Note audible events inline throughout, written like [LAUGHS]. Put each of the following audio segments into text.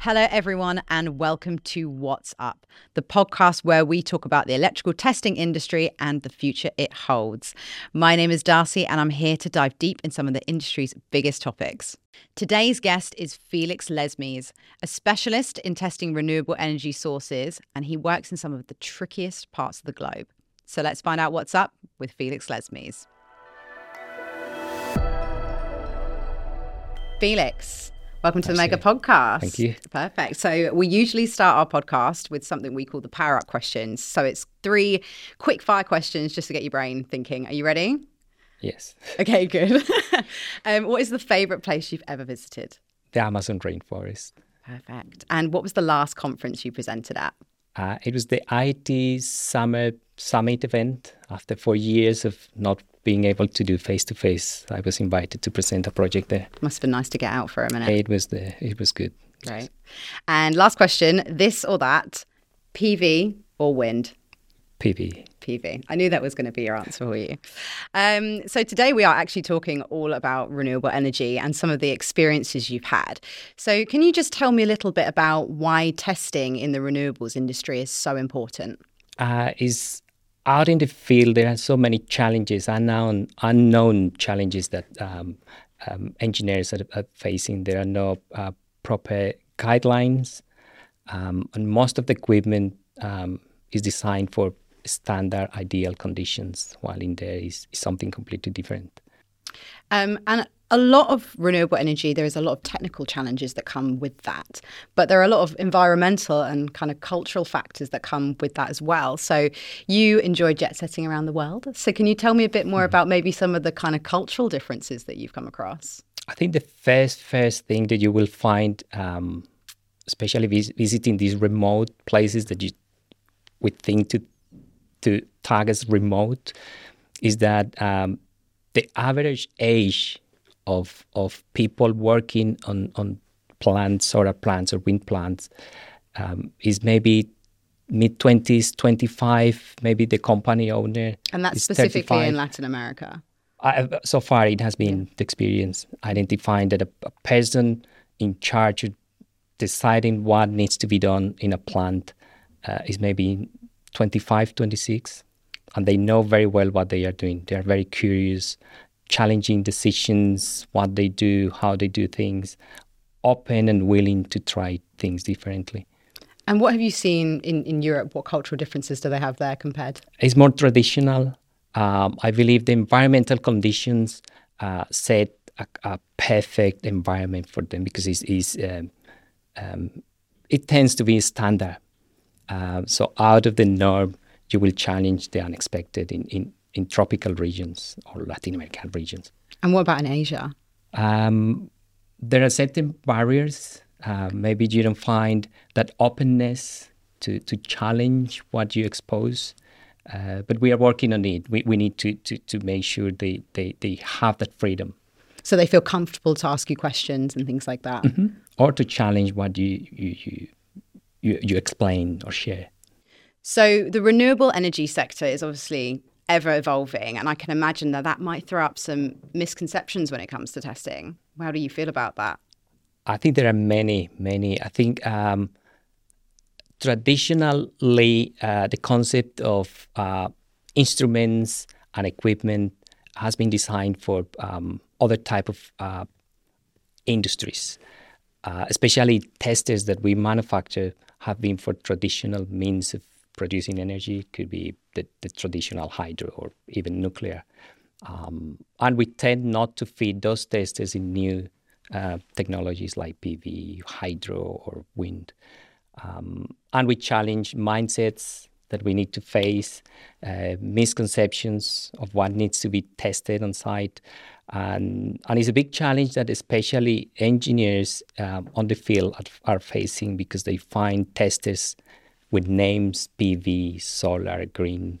Hello, everyone, and welcome to What's Up, the podcast where we talk about the electrical testing industry and the future it holds. My name is Darcy, and I'm here to dive deep in some of the industry's biggest topics. Today's guest is Felix Lesmes, a specialist in testing renewable energy sources, and he works in some of the trickiest parts of the globe. So let's find out what's up with Felix Lesmes. Felix, Welcome to the Megger Podcast. Thank you. Perfect. So, we usually start our podcast with something we call the power up questions. So, it's three quick fire questions just to get your brain thinking. Are you ready? Yes. [LAUGHS] Okay, good. [LAUGHS] um, what is the favorite place you've ever visited? The Amazon rainforest. Perfect. And what was the last conference you presented at? Uh, it was the IT Summer Summit event. After four years of not being able to do face to face, I was invited to present a project there. Must have been nice to get out for a minute. It was the it was good. Right. And last question: this or that, PV or wind? PV. PV. I knew that was going to be your answer for you. Um, so today we are actually talking all about renewable energy and some of the experiences you've had. So can you just tell me a little bit about why testing in the renewables industry is so important? Uh, is out in the field, there are so many challenges, unknown, unknown challenges that um, um, engineers are, are, facing. There are no uh, proper guidelines, um, and most of the equipment um, is designed for standard ideal conditions, while in there is, is something completely different. Um, and a lot of renewable energy, there is a lot of technical challenges that come with that. But there are a lot of environmental and kind of cultural factors that come with that as well. So you enjoy jet setting around the world. So can you tell me a bit more mm. about maybe some of the kind of cultural differences that you've come across? I think the first first thing that you will find, um, especially vis- visiting these remote places that you would think to to tag as remote, is that um, the average age of of people working on on plants, solar plants or wind plants, um, is maybe mid twenties, twenty five. Maybe the company owner, and that's specifically 35. in Latin America. I, so far, it has been yeah. the experience identifying that a, a, person in charge of deciding what needs to be done in a plant uh, is maybe 25, 26, and they know very well what they are doing. They are very curious challenging decisions, what they do, how they do things, open and willing to try things differently. And what have you seen in, in Europe? What cultural differences do they have there compared? It's more traditional. Um, I believe the environmental conditions uh, set a, a, perfect environment for them because it's, it's um, um, it tends to be standard. Uh, so out of the norm, you will challenge the unexpected in, in, in tropical regions or Latin American regions. And what about in Asia? Um, there are certain barriers. Uh, maybe you don't find that openness to, to challenge what you expose. Uh, but we are working on it. We, we need to, to, to make sure they, they, they have that freedom. So they feel comfortable to ask you questions and things like that? Mm-hmm. Or to challenge what you, you, you, you, you explain or share. So the renewable energy sector is obviously ever evolving. And I can imagine that that might throw up some misconceptions when it comes to testing. How do you feel about that? I think there are many, many. I think um, traditionally uh, the concept of uh, instruments and equipment has been designed for um, other type of uh, industries, uh, especially testers that we manufacture have been for traditional means of producing energy. could be the, the traditional hydro or even nuclear. Um, and we tend not to feed those testers in new uh, technologies like PV, hydro, or wind. Um, and we challenge mindsets that we need to face, uh, misconceptions of what needs to be tested on site. And, and it's a big challenge that especially engineers um, on the field are, are facing because they find testers with names PV, solar, green,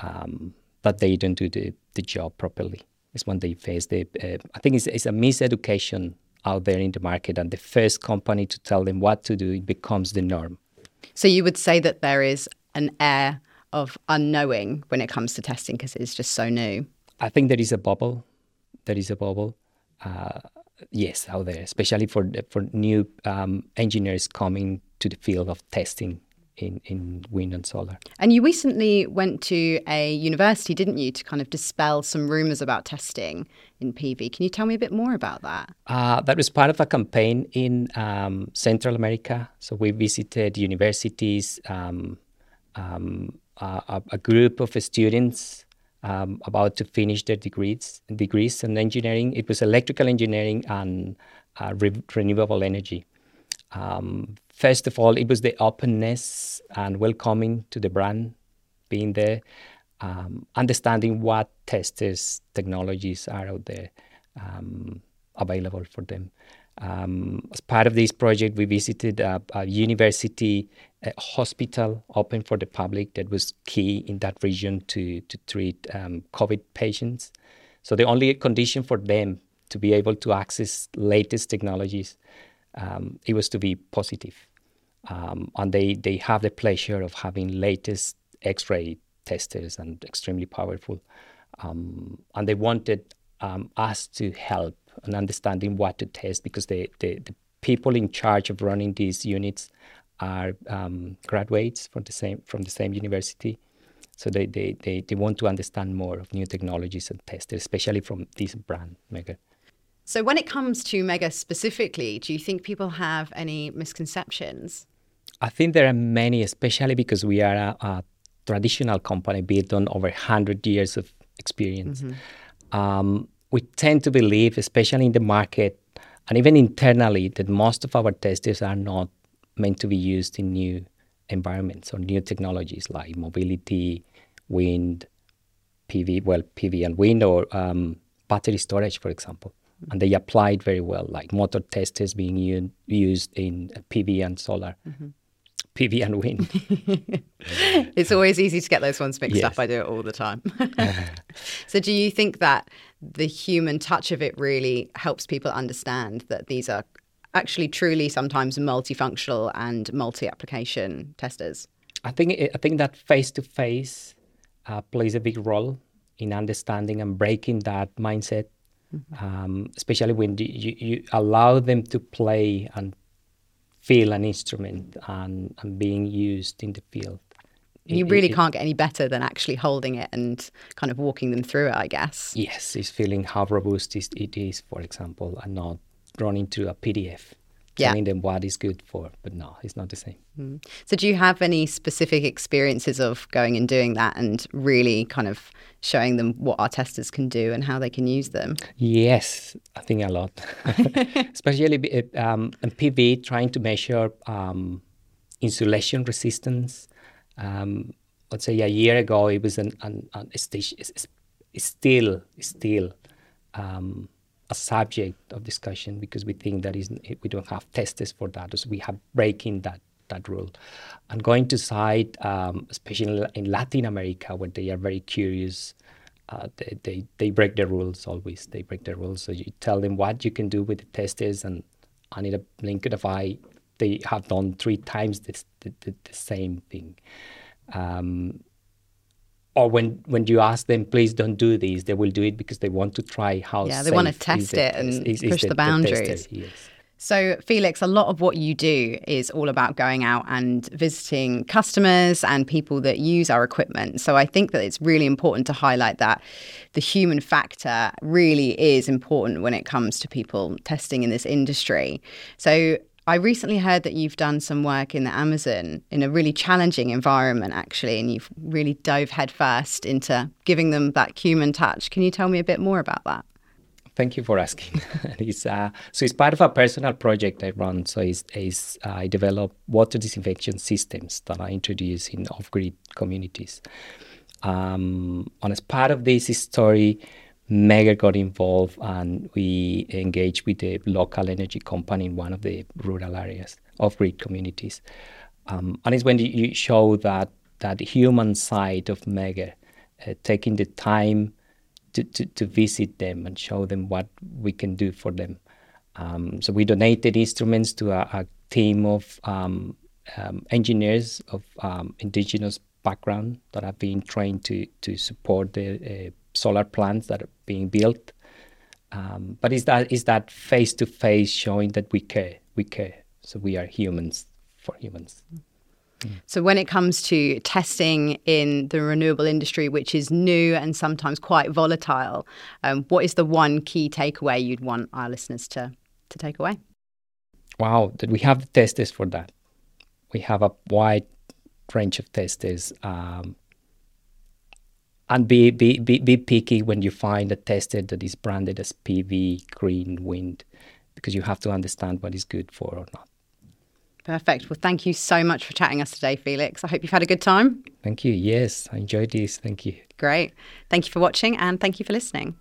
um, but they don't do the, the job properly. It's when they face the, uh, I think it's, it's a miseducation out there in the market, and the first company to tell them what to do it becomes the norm. So you would say that there is an air of unknowing when it comes to testing because it's just so new. I think there is a bubble. There is a bubble. Uh, yes, out there, especially for for new um, engineers coming to the field of testing in, in wind and solar. And you recently went to a university, didn't you, to kind of dispel some rumors about testing in PV. Can you tell me a bit more about that? Uh, that was part of a campaign in um, Central America. So we visited universities, um, um, a, a, group of students um, about to finish their degrees, degrees in engineering. It was electrical engineering and uh, re- renewable energy. Um, first of all, it was the openness and welcoming to the brand being there, um, understanding what testers technologies are out there um, available for them. Um, as part of this project, we visited a, a university a hospital open for the public that was key in that region to, to treat um, COVID patients. So the only condition for them to be able to access latest technologies um, it was to be positive. Um, and they, they have the pleasure of having latest X-ray testers and extremely powerful. Um, and they wanted um, us to help in understanding what to test because the, the, the, people in charge of running these units are um, graduates from the same from the same university. So they, they, they, they want to understand more of new technologies and testers, especially from this brand, Megger. So, when it comes to Megger specifically, do you think people have any misconceptions? I think there are many, especially because we are a, a traditional company built on over 100 years of experience. Mm-hmm. Um, we tend to believe, especially in the market and even internally, that most of our testers are not meant to be used in new environments or new technologies like mobility, wind, PV, well, PV and wind, or um, battery storage, for example and they applied very well, like motor testers being u- used in PV and solar. Mm-hmm. PV and wind. [LAUGHS] it's always easy to get those ones mixed yes. up. I do it all the time. [LAUGHS] [LAUGHS] so, do you think that the human touch of it really helps people understand that these are actually truly sometimes multifunctional and multi-application testers? I think I think that face to face plays a big role in understanding and breaking that mindset mm-hmm. um, especially when you, you allow them to play and feel an instrument and, and being used in the field. You really it, can't get any better than actually holding it and kind of walking them through it, I guess. Yes, it's feeling how robust it is, for example, and not running through a PDF telling yeah. them what is good for. But no, it's not the same. Mm. So, do you have any specific experiences of going and doing that and really kind of showing them what our testers can do and how they can use them? Yes, I think a lot, [LAUGHS] [LAUGHS] especially um, in PV, trying to measure um, insulation resistance. Um, let's say a year ago, it was an, an, an station, it's, it's still, still. Um, a subject of discussion because we think that is we don't have testers for that. So we have breaking that that rule. And going to site, um, especially in Latin America, where they are very curious, uh, they, they, they break the rules always. They break the rules. So you tell them what you can do with the testers, and, and in a blink of eye, they have done three times this, the, the, the same thing. Um, or when when you ask them please don't do this they will do it because they want to try how yeah they want to test it, and is, push is the, the, boundaries the yes. So, Felix, a lot of what you do is all about going out and visiting customers and people that use our equipment. So, I think that it's really important to highlight that the human factor really is important when it comes to people testing in this industry. So, I recently heard that you've done some work in the Amazon in a really challenging environment, actually, and you've really dove headfirst into giving them that human touch. Can you tell me a bit more about that? Thank you for asking. [LAUGHS] it's, uh, so it's part of a personal project I run. So it's, it's uh, I develop water disinfection systems that I introduce in off-grid communities. Um, and as part of this story, Megger got involved and we engaged with the local energy company in one of the rural areas of grid communities. Um, and it's when you show that that human side of Megger, uh, taking the time to, to, to, visit them and show them what we can do for them. Um, so we donated instruments to a, a team of um, um engineers of um, indigenous background that have been trained to to support the uh, solar plants that are being built. Um, but is that is that face to face showing that we care? We care. So we are humans for humans. So, when it comes to testing in the renewable industry, which is new and sometimes quite volatile, um, what is the one key takeaway you'd want our listeners to, to take away? Wow, that we have the testers for that. We have a wide range of testers. Um, and be, be, be, be picky when you find a tester that is branded as PV, green, wind, because you have to understand what is good for or not. Perfect. Well, thank you so much for chatting us today, Felix. I hope you've had a good time. Thank you. Yes, I enjoyed this. Thank you. Great. Thank you for watching and thank you for listening.